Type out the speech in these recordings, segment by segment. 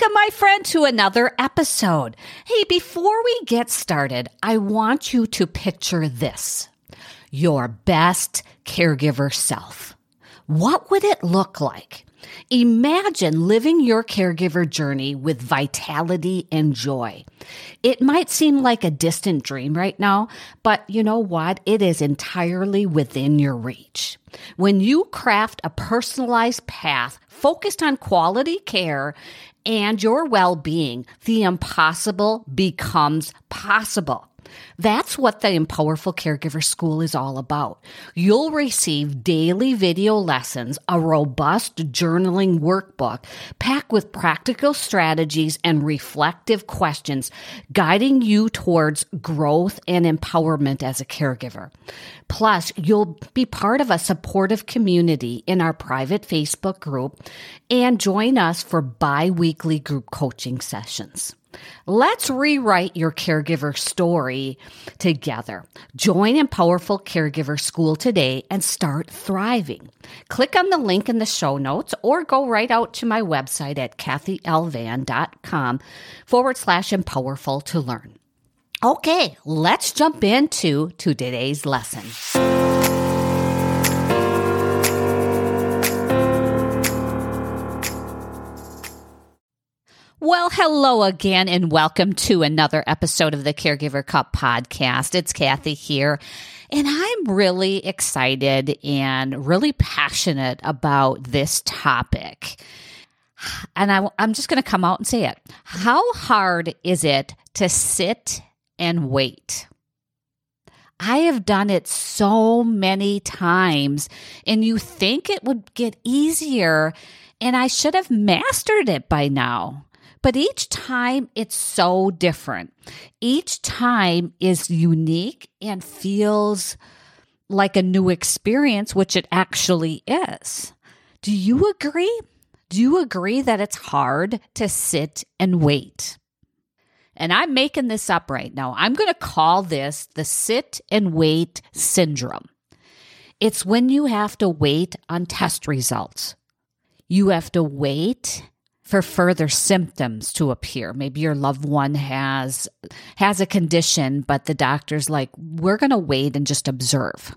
Welcome, my friend, to another episode. Hey, before we get started, I want you to picture this your best caregiver self. What would it look like? Imagine living your caregiver journey with vitality and joy. It might seem like a distant dream right now, but you know what? It is entirely within your reach. When you craft a personalized path focused on quality care and your well being, the impossible becomes possible. That's what the Empowerful Caregiver School is all about. You'll receive daily video lessons, a robust journaling workbook packed with practical strategies and reflective questions, guiding you towards growth and empowerment as a caregiver. Plus, you'll be part of a supportive community in our private Facebook group and join us for bi weekly group coaching sessions. Let's rewrite your caregiver story together. Join Empowerful Caregiver School today and start thriving. Click on the link in the show notes or go right out to my website at cathylvan.com forward slash empowerful to learn. Okay, let's jump into today's lesson. Well, hello again, and welcome to another episode of the Caregiver Cup podcast. It's Cathy here, and I'm really excited and really passionate about this topic. And I, am just going to come out and say it. How hard is it to sit and wait? I have done it so many times, and you think it would get easier, and I should have mastered it by now. But each time it's so different. Each time is unique and feels like a new experience, which it actually is. Do you agree? Do you agree that it's hard to sit and wait? And I'm making this up right now. I'm going to call this the sit and wait syndrome. It's when you have to wait on test results. You have to wait for further symptoms to appear. Maybe your loved one has has a condition but the doctor's like we're going to wait and just observe.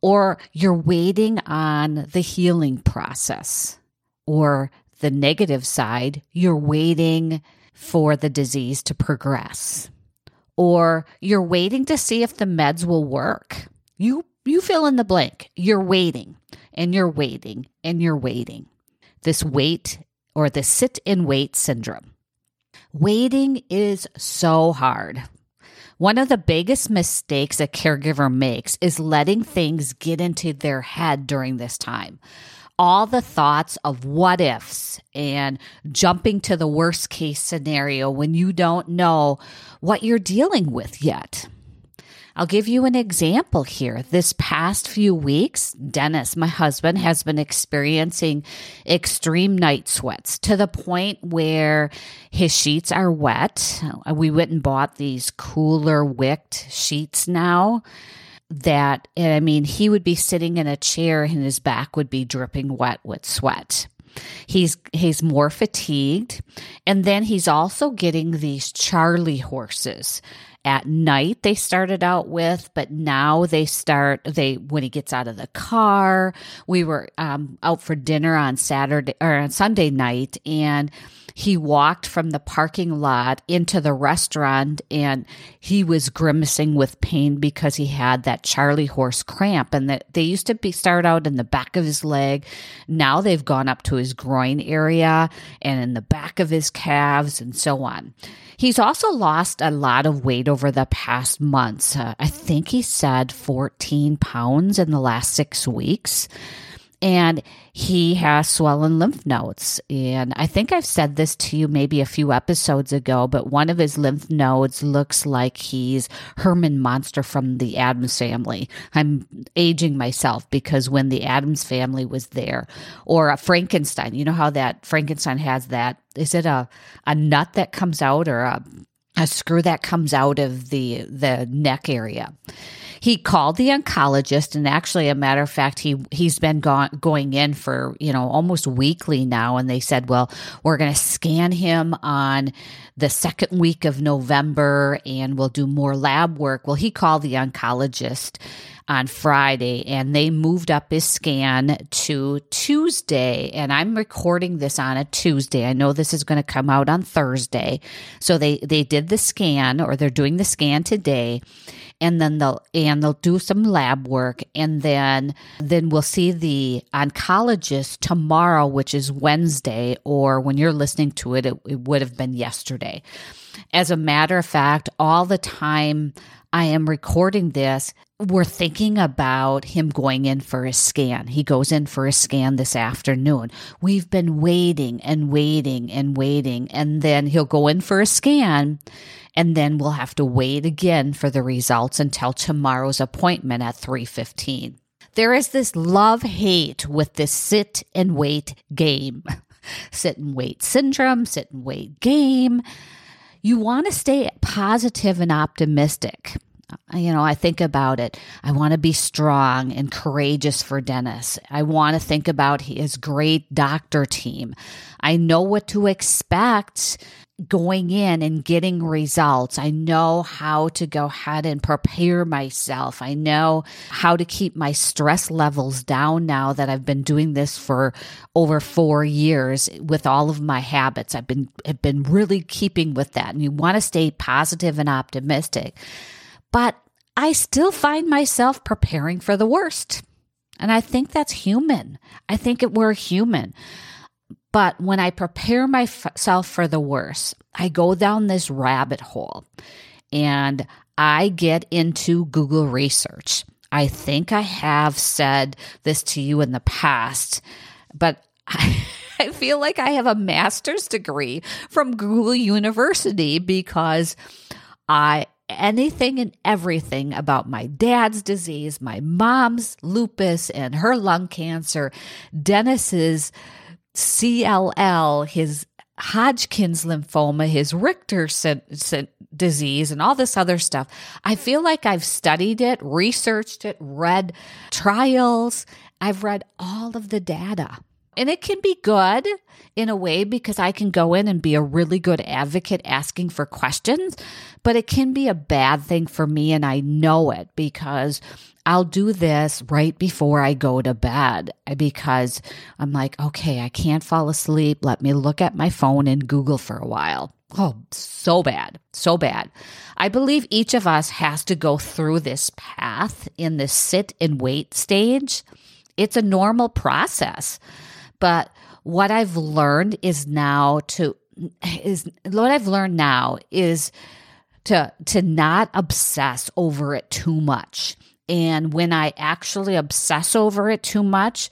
Or you're waiting on the healing process. Or the negative side, you're waiting for the disease to progress. Or you're waiting to see if the meds will work. You you fill in the blank. You're waiting and you're waiting and you're waiting. This wait or the sit and wait syndrome. Waiting is so hard. One of the biggest mistakes a caregiver makes is letting things get into their head during this time. All the thoughts of what ifs and jumping to the worst case scenario when you don't know what you're dealing with yet. I'll give you an example here. This past few weeks, Dennis, my husband, has been experiencing extreme night sweats to the point where his sheets are wet. We went and bought these cooler wicked sheets now that I mean, he would be sitting in a chair and his back would be dripping wet with sweat. He's he's more fatigued and then he's also getting these charley horses at night they started out with but now they start they when he gets out of the car we were um, out for dinner on saturday or on sunday night and he walked from the parking lot into the restaurant and he was grimacing with pain because he had that Charlie horse cramp and that they used to be start out in the back of his leg. Now they've gone up to his groin area and in the back of his calves and so on. He's also lost a lot of weight over the past months. Uh, I think he said 14 pounds in the last six weeks. And he has swollen lymph nodes. And I think I've said this to you maybe a few episodes ago, but one of his lymph nodes looks like he's Herman Munster from the Addams family. I'm aging myself because when the Addams family was there, or a Frankenstein, you know how that Frankenstein has that is it a a nut that comes out or a a screw that comes out of the the neck area. he called the oncologist and actually a matter of fact he he's been go- going in for you know almost weekly now and they said well we're going to scan him on the second week of november and we'll do more lab work well he called the oncologist on Friday and they moved up his scan to Tuesday. And I'm recording this on a Tuesday. I know this is going to come out on Thursday. So they, they did the scan or they're doing the scan today and then they'll and they'll do some lab work and then then we'll see the oncologist tomorrow which is wednesday or when you're listening to it it, it would have been yesterday as a matter of fact all the time i am recording this we're thinking about him going in for a scan. He goes in for a scan this afternoon. We've been waiting and waiting and waiting. And then he'll go in for a scan. And then we'll have to wait again for the results until tomorrow's appointment at 315. There is this love hate with this sit and wait game. sit and wait syndrome, sit and wait game. You want to stay positive and optimistic you know, I think about it. I want to be strong and courageous for Dennis. I want to think about his great doctor team. I know what to expect going in and getting results. I know how to go ahead and prepare myself. I know how to keep my stress levels down now that I've been doing this for over 4 years with all of my habits. I've been have been really keeping with that. And you want to stay positive and optimistic but I still find myself preparing for the worst. And I think that's human. I think it, we're human. But when I prepare myself for the worst, I go down this rabbit hole and I get into Google research. I think I have said this to you in the past, but I, I feel like I have a master's degree from Google University because I anything and everything about my dad's disease, my mom's lupus and her lung cancer, Dennis's CLL, his Hodgkin's lymphoma, his Richter disease, and all this other stuff. I feel like I've studied it, researched it, read trials. I've read all of the data. And it can be good in a way because I can go in and be a really good advocate asking for questions, but it can be a bad thing for me. And I know it because I'll do this right before I go to bed because I'm like, okay, I can't fall asleep. Let me look at my phone and Google for a while. Oh, so bad, so bad. I believe each of us has to go through this path in this sit and wait stage. It's a normal process. But what I've learned is now to is what I've learned now is to to not obsess over it too much. And when I actually obsess over it too much,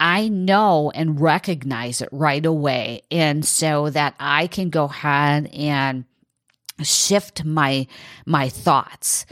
I know and recognize it right away. And so that I can go ahead and shift my my thoughts.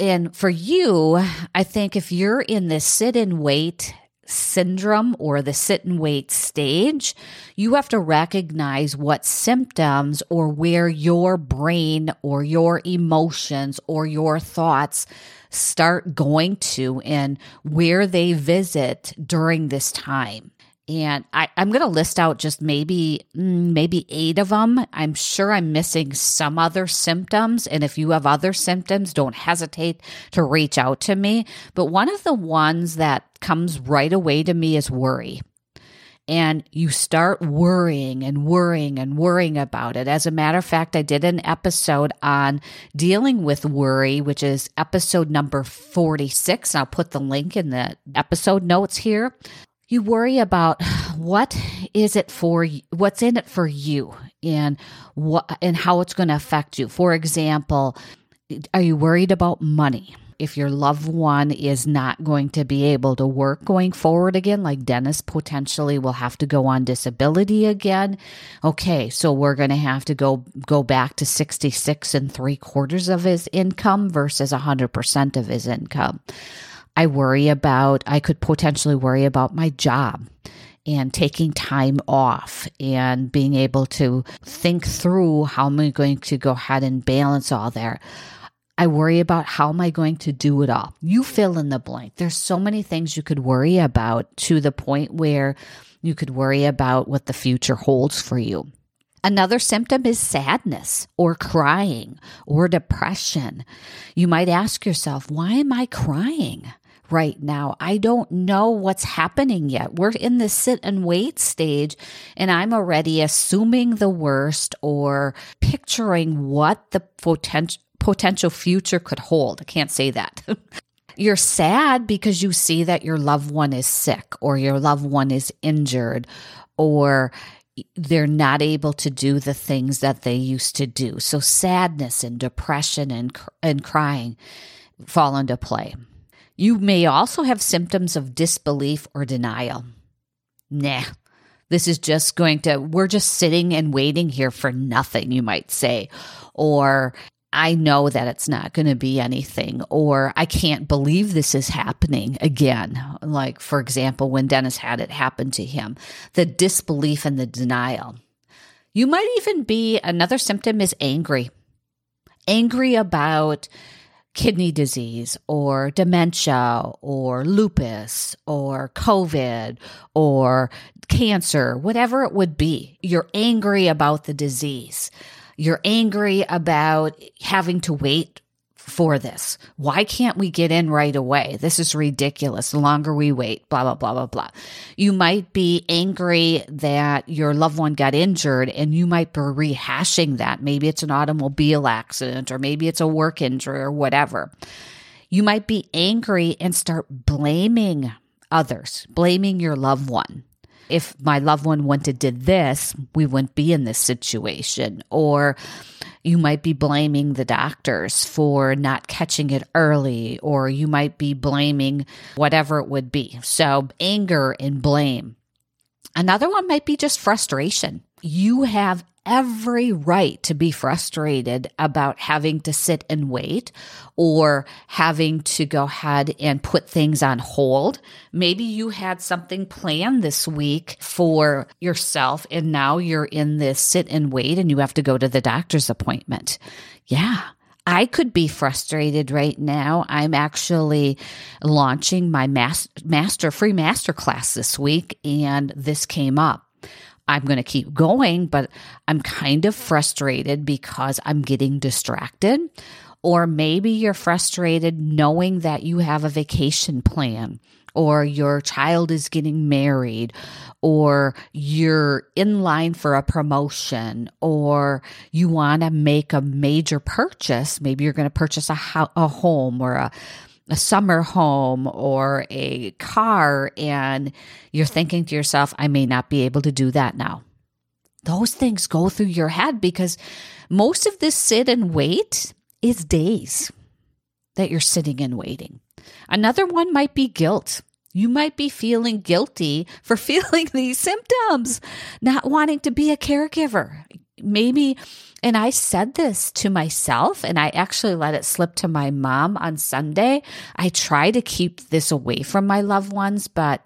And for you, I think if you're in this sit and wait syndrome or the sit and wait stage, you have to recognize what symptoms or where your brain or your emotions or your thoughts start going to and where they visit during this time. And I, am going to list out just maybe mm, maybe eight of them. I'm sure I'm missing some other symptoms. And if you have other symptoms, don't hesitate to reach out to me. But one of the ones that comes right away to me is worry. And you start worrying and worrying and worrying about it. As a matter of fact, I did an episode on dealing with worry, which is episode number 46. I'll put the link in the episode notes here you worry about what is it for what's in it for you and what and how it's going to affect you for example are you worried about money if your loved one is not going to be able to work going forward again, like Dennis potentially will have to go on disability again. Okay, so we're going to have to go go back to 66 and three quarters of his income versus 100% of his income. I worry about, I could potentially worry about my job and taking time off and being able to think through how am I going to go ahead and balance all there. I worry about how am I going to do it all. You fill in the blank. There's so many things you could worry about to the point where you could worry about what the future holds for you. Another symptom is sadness or crying or depression. You might ask yourself, why am I crying? Right now. I don't know what's happening yet. We're in the sit and wait stage, and I'm already assuming the worst or picturing what the potential potential future could hold. I can't say that. You're sad because you see that your loved one is sick or your loved one is injured or they're not able to do the things that they used to do. So sadness and depression and and crying fall into play. You may also have symptoms of disbelief or denial. Nah, this is just going to, we're just sitting and waiting here for nothing, you might say. Or I know that it's not going to be anything, or I can't believe this is happening again. Like, for example, when Dennis had it happen to him, the disbelief and the denial. You might even be, another symptom is angry. Angry about kidney disease or dementia or lupus or COVID or cancer, whatever it would be. You're angry about the disease. You're angry about having to wait for this. Why can't we get in right away? This is ridiculous. The longer we wait, blah, blah, blah, blah, blah. You might be angry that your loved one got injured and you might be rehashing that. Maybe it's an automobile accident or maybe it's a work injury or whatever. You might be angry and start blaming others, blaming your loved one if my loved one wanted did this, we wouldn't be in this situation. Or you might be blaming the doctors for not catching it early, or you might be blaming whatever it would be. So, anger and blame. Another one might be just frustration. You have every right to be frustrated about having to sit and wait or having to go ahead and put things on hold. Maybe you had something planned this week for yourself and now you're in this sit and wait and you have to go to the doctor's appointment. Yeah. I could be frustrated right now. I'm actually launching my master free master class this week and this came up. I'm going to keep going, but I'm kind of frustrated because I'm getting distracted. Or maybe you're frustrated knowing that you have a vacation plan, or your child is getting married, or you're in line for a promotion, or you want to make a major purchase. Maybe you're going to purchase a, ho- a home or a a summer home or a car and you're thinking to yourself, I may not be able to do that now. Those things go through your head because most of this sit and wait is days that you're sitting and waiting. Another one might be guilt. You might be feeling guilty for feeling these symptoms, not wanting to be a caregiver. Maybe and I said this to myself, and I actually let it slip to my mom on Sunday. I try to keep this away from my loved ones, but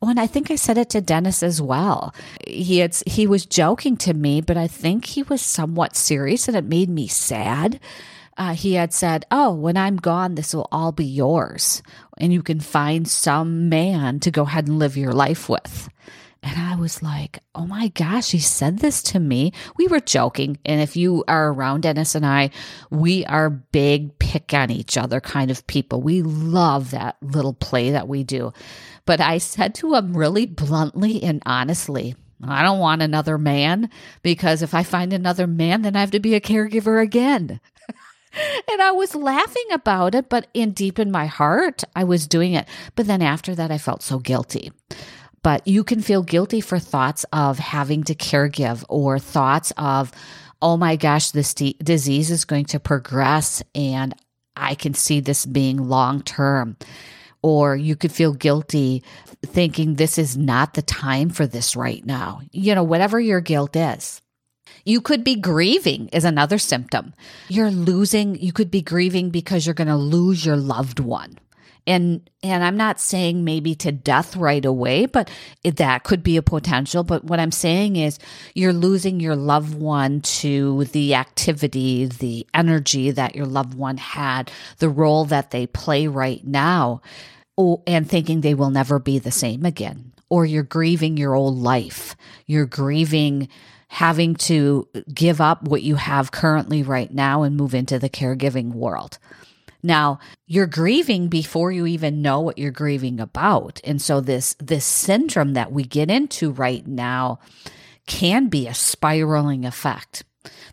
oh, and I think I said it to Dennis as well. He had, he was joking to me, but I think he was somewhat serious, and it made me sad. Uh, he had said, Oh, when I'm gone, this will all be yours. And you can find some man to go ahead and live your life with. And I was like, oh my gosh, he said this to me. We were joking. And if you are around Dennis and I, we are big pick on each other kind of people. We love that little play that we do. But I said to him really bluntly and honestly, I don't want another man because if I find another man, then I have to be a caregiver again. and I was laughing about it, but in deep in my heart, I was doing it. But then after that, I felt so guilty but you can feel guilty for thoughts of having to caregive or thoughts of, oh my gosh, this disease is going to progress and I can see this being long term. Or you could feel guilty thinking this is not the time for this right now. You know, whatever your guilt is. You could be grieving is another symptom. You're losing, you could be grieving because you're going to lose your loved one and and I'm not saying maybe to death right away, but that could be a potential. But what I'm saying is you're losing your loved one to the activity, the energy that your loved one had, the role that they play right now, and thinking they will never be the same again. Or you're grieving your old life. You're grieving having to give up what you have currently right now and move into the caregiving world. Now, you're grieving before you even know what you're grieving about. And so this this syndrome that we get into right now can be a spiraling effect.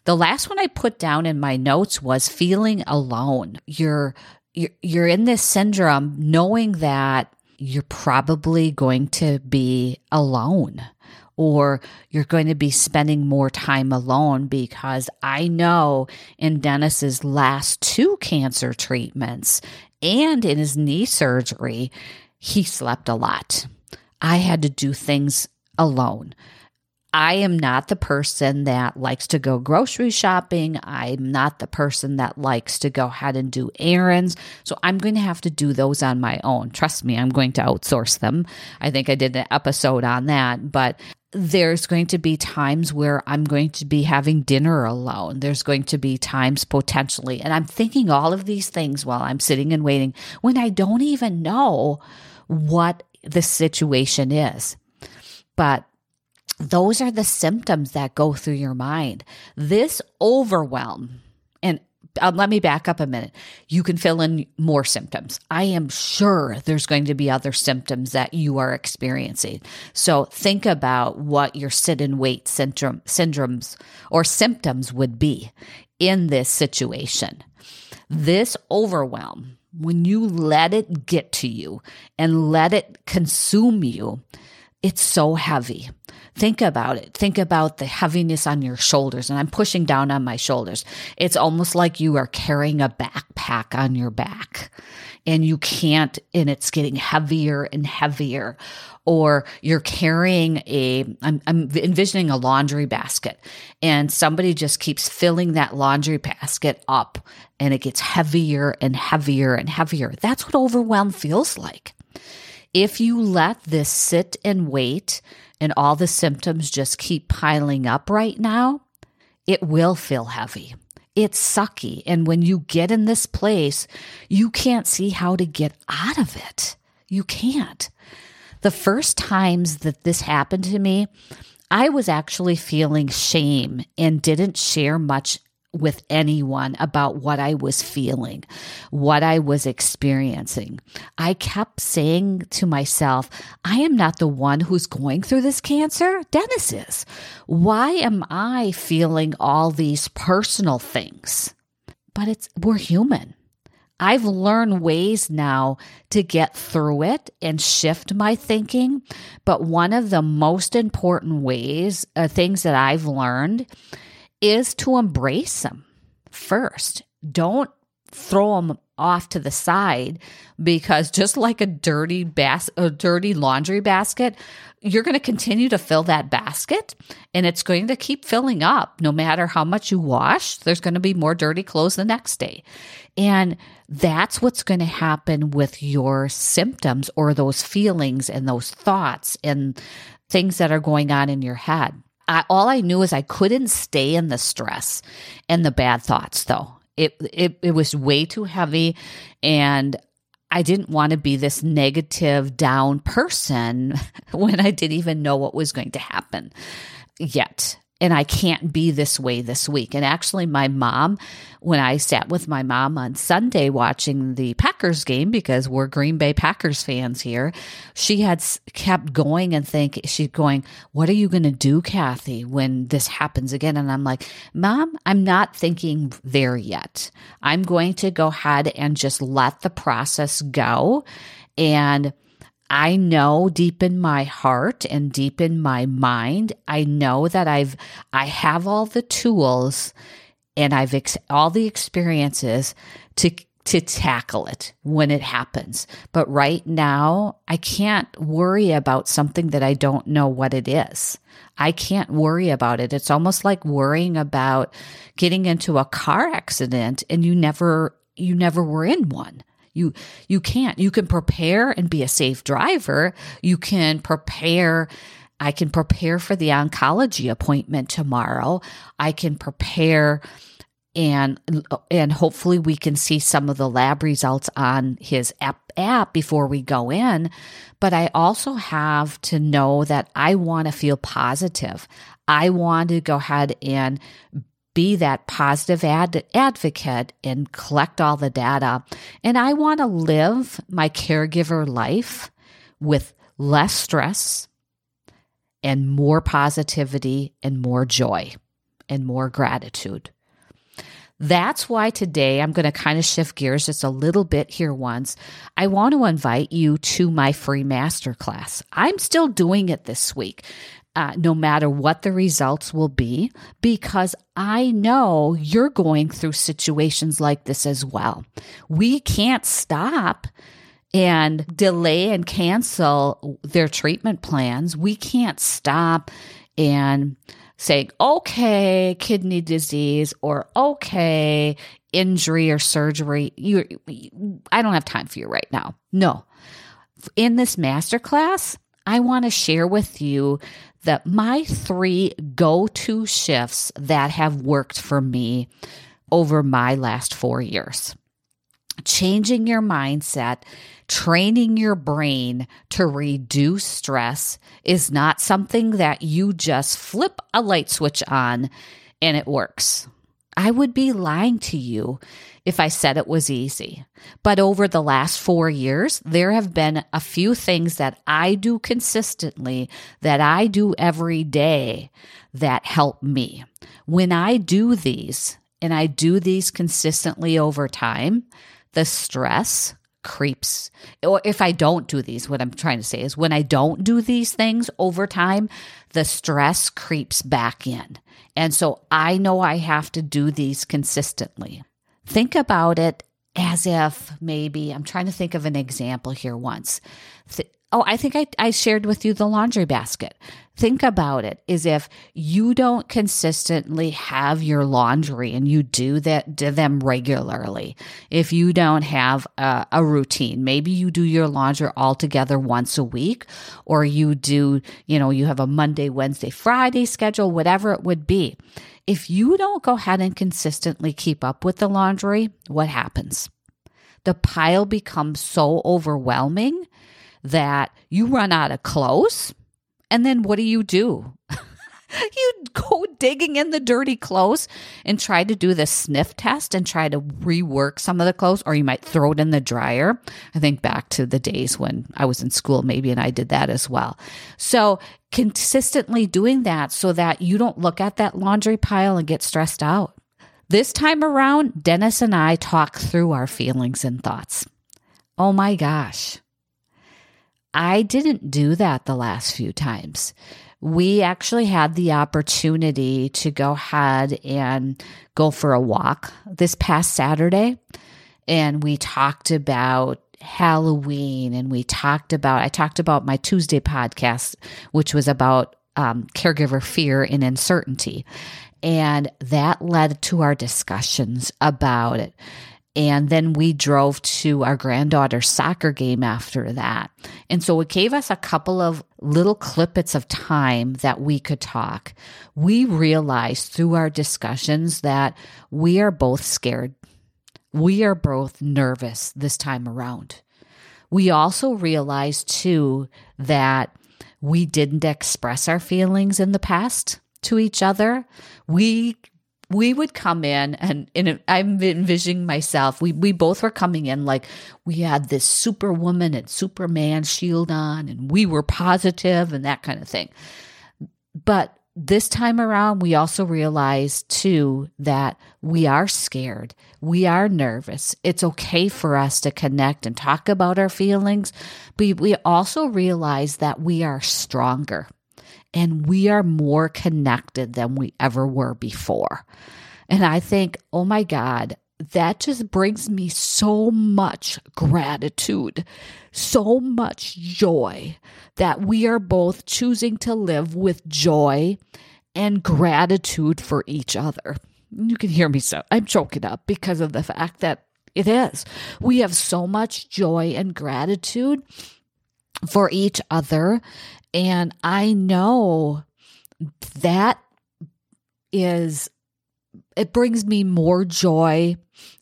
The last one I put down in my notes was feeling alone. You're you're, in this syndrome knowing that you're probably going to be alone or you're going to be spending more time alone because I know in Dennis's last two cancer treatments and in his knee surgery, he slept a lot. I had to do things alone. I am not the person that likes to go grocery shopping. I'm not the person that likes to go ahead and do errands. So I'm going to have to do those on my own. Trust me, I'm going to outsource them. I think I did an episode on that, but there's going to be times where I'm going to be having dinner alone. There's going to be times potentially, and I'm thinking all of these things while I'm sitting and waiting when I don't even know what the situation is. But those are the symptoms that go through your mind. This overwhelm, and uh, let me back up a minute. You can fill in more symptoms. I am sure there's going to be other symptoms that you are experiencing. So think about what your sit and wait syndrome syndromes or symptoms would be in this situation. This overwhelm, when you let it get to you and let it consume you, it's so heavy. Think about it. Think about the heaviness on your shoulders. And I'm pushing down on my shoulders. It's almost like you are carrying a backpack on your back and you can't, and it's getting heavier and heavier. Or you're carrying a, I'm, I'm envisioning a laundry basket and somebody just keeps filling that laundry basket up and it gets heavier and heavier and heavier. That's what overwhelm feels like. If you let this sit and wait and all the symptoms just keep piling up right now, it will feel heavy. It's sucky. And when you get in this place, you can't see how to get out of it. You can't. The first times that this happened to me, I was actually feeling shame and didn't share much with anyone about what I was feeling, what I was experiencing. I kept saying to myself, I am not the one who's going through this cancer. Dennis is. Why am I feeling all these personal things? But it's, we're human. I've learned ways now to get through it and shift my thinking. But one of the most important ways, uh, things that I've learned is to embrace them first. Don't throw them off to the side because just like a dirty bas- a dirty laundry basket, you're going to continue to fill that basket and it's going to keep filling up no matter how much you wash. There's going to be more dirty clothes the next day. And that's what's going to happen with your symptoms or those feelings and those thoughts and things that are going on in your head. I, all I knew is I couldn't stay in the stress and the bad thoughts, though. It, it, it was way too heavy. And I didn't want to be this negative, down person when I didn't even know what was going to happen yet and I can't be this way this week. And actually, my mom, when I sat with my mom on Sunday watching the Packers game, because we're Green Bay Packers fans here, she had kept going and think she's going, What are you going to do, Cathy, when this happens again? And I'm like, Mom, I'm not thinking there yet. I'm going to go ahead and just let the process go. And I know deep in my heart and deep in my mind, I know that I've, I have all the tools and I've ex- all the experiences to, to tackle it when it happens. But right now, I can't worry about something that I don't know what it is. I can't worry about it. It's almost like worrying about getting into a car accident and you never, you never were in one You you can't. You can prepare and be a safe driver. You can prepare I can prepare for the oncology appointment tomorrow. I can prepare and and hopefully we can see some of the lab results on his app app before we go in but i also have to know that i want to feel positive i want to go ahead and be that positive ad- advocate and collect all the data and i want to live my caregiver life with less stress and more positivity and more joy and more gratitude that's why today I'm going to kind of shift gears just a little bit here once. I want to invite you to my free masterclass. I'm still doing it this week. Uh, no matter what the results will be, because I know you're going through situations like this as well. We can't stop and delay and cancel their treatment plans. We can't stop and saying, okay, kidney disease or okay, injury or surgery. You, I don't have time for you right now. No. In this masterclass, I want to share with you that my three go to shifts that have worked for me over my last four years. Changing your mindset training your brain to reduce stress is not something that you just flip a light switch on and it works. I would be lying to you if I said it was easy. But over the last four years, there have been a few things that I do consistently, that I do every day that help me. When I do these, and I do these consistently over time, the stress creeps. Or if i don't do these what i'm trying to say is when i don't do these things over time the stress creeps back in. And so i know i have to do these consistently. Think about it as if maybe i'm trying to think of an example here once. Th- Oh, I think I, I shared with you the laundry basket. Think about it is if you don't consistently have your laundry and you do that do them regularly. If you don't have a, a routine, maybe you do your laundry all together once a week, or you do, you know, you have a Monday, Wednesday, Friday schedule, whatever it would be. If you don't go ahead and consistently keep up with the laundry, what happens? The pile becomes so overwhelming that you run out of clothes. And then what do you do? you go digging in the dirty clothes and try to do the sniff test and try to rework some of the clothes, or you might throw it in the dryer. I think back to the days when I was in school, maybe, and I did that as well. So, consistently doing that so that you don't look at that laundry pile and get stressed out. This time around, Dennis and I talk through our feelings and thoughts. Oh my gosh, I didn't do that the last few times. We actually had the opportunity to go ahead and go for a walk this past Saturday. And we talked about Halloween and we talked about, I talked about my Tuesday podcast, which was about um, caregiver fear and uncertainty. And that led to our discussions about it. And then we drove to our granddaughter's soccer game after that. And so it gave us a couple of little clippets of time that we could talk. We realized through our discussions that we are both scared. We are both nervous this time around. We also realized too that we didn't express our feelings in the past to each other. We we would come in and, and I'm envisioning myself. We we both were coming in like we had this superwoman and superman shield on and we were positive and that kind of thing. But this time around, we also realized too that we are scared. We are nervous. It's okay for us to connect and talk about our feelings, but we also realize that we are stronger and we are more connected than we ever were before. And I think, oh my God, that just brings me so much gratitude, so much joy that we are both choosing to live with joy and gratitude for each other. You can hear me so I'm choking up because of the fact that It is. We have so much joy and gratitude for each other. And I know that is, it brings me more joy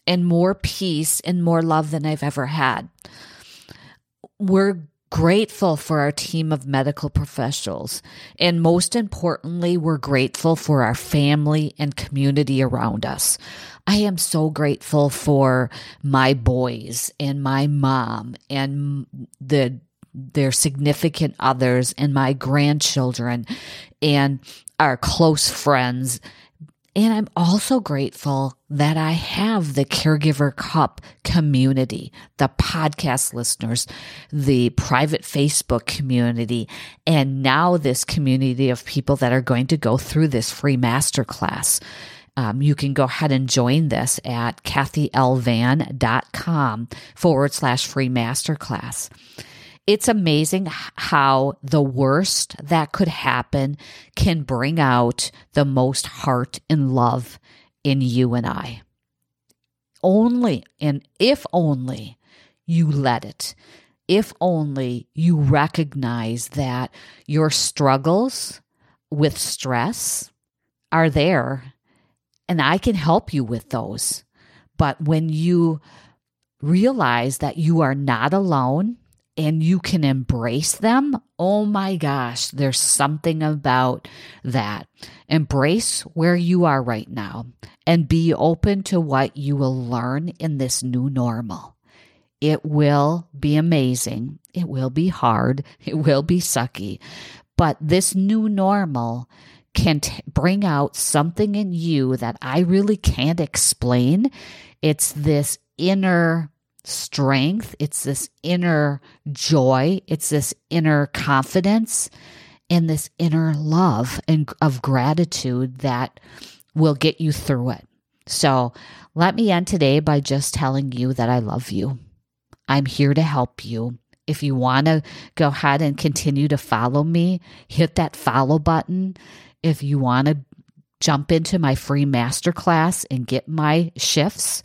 and more peace and more love than I've ever had. We're grateful for our team of medical professionals. And most importantly, we're grateful for our family and community around us. I am so grateful for my boys and my mom and the their significant others and my grandchildren and our close friends and I'm also grateful that I have the Caregiver Cup community, the podcast listeners, the private Facebook community, and now this community of people that are going to go through this free masterclass. Um, you can go ahead and join this at cathylvan.com forward slash free masterclass it's amazing how the worst that could happen can bring out the most heart and love in you and I. Only, and if only you let it, if only you recognize that your struggles with stress are there and I can help you with those. But when you realize that you are not alone, and you can embrace them, oh my gosh, there's something about that. Embrace where you are right now and be open to what you will learn in this new normal. It will be amazing. It will be hard. It will be sucky. But this new normal can t- bring out something in you that I really can't explain. It's this inner strength, it's this inner joy, it's this inner confidence, and this inner love and of gratitude that will get you through it. So, let me end today by just telling you that I love you. I'm here to help you. If you want to go ahead and continue to follow me, hit that follow button. If you want to jump into my free masterclass and get my shifts,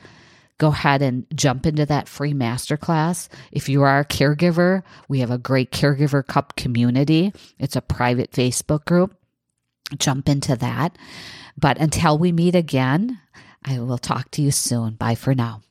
go ahead and jump into that free masterclass. If you are a caregiver, we have a great Caregiver Cup community. It's a private Facebook group. Jump into that. But until we meet again, I will talk to you soon. Bye for now.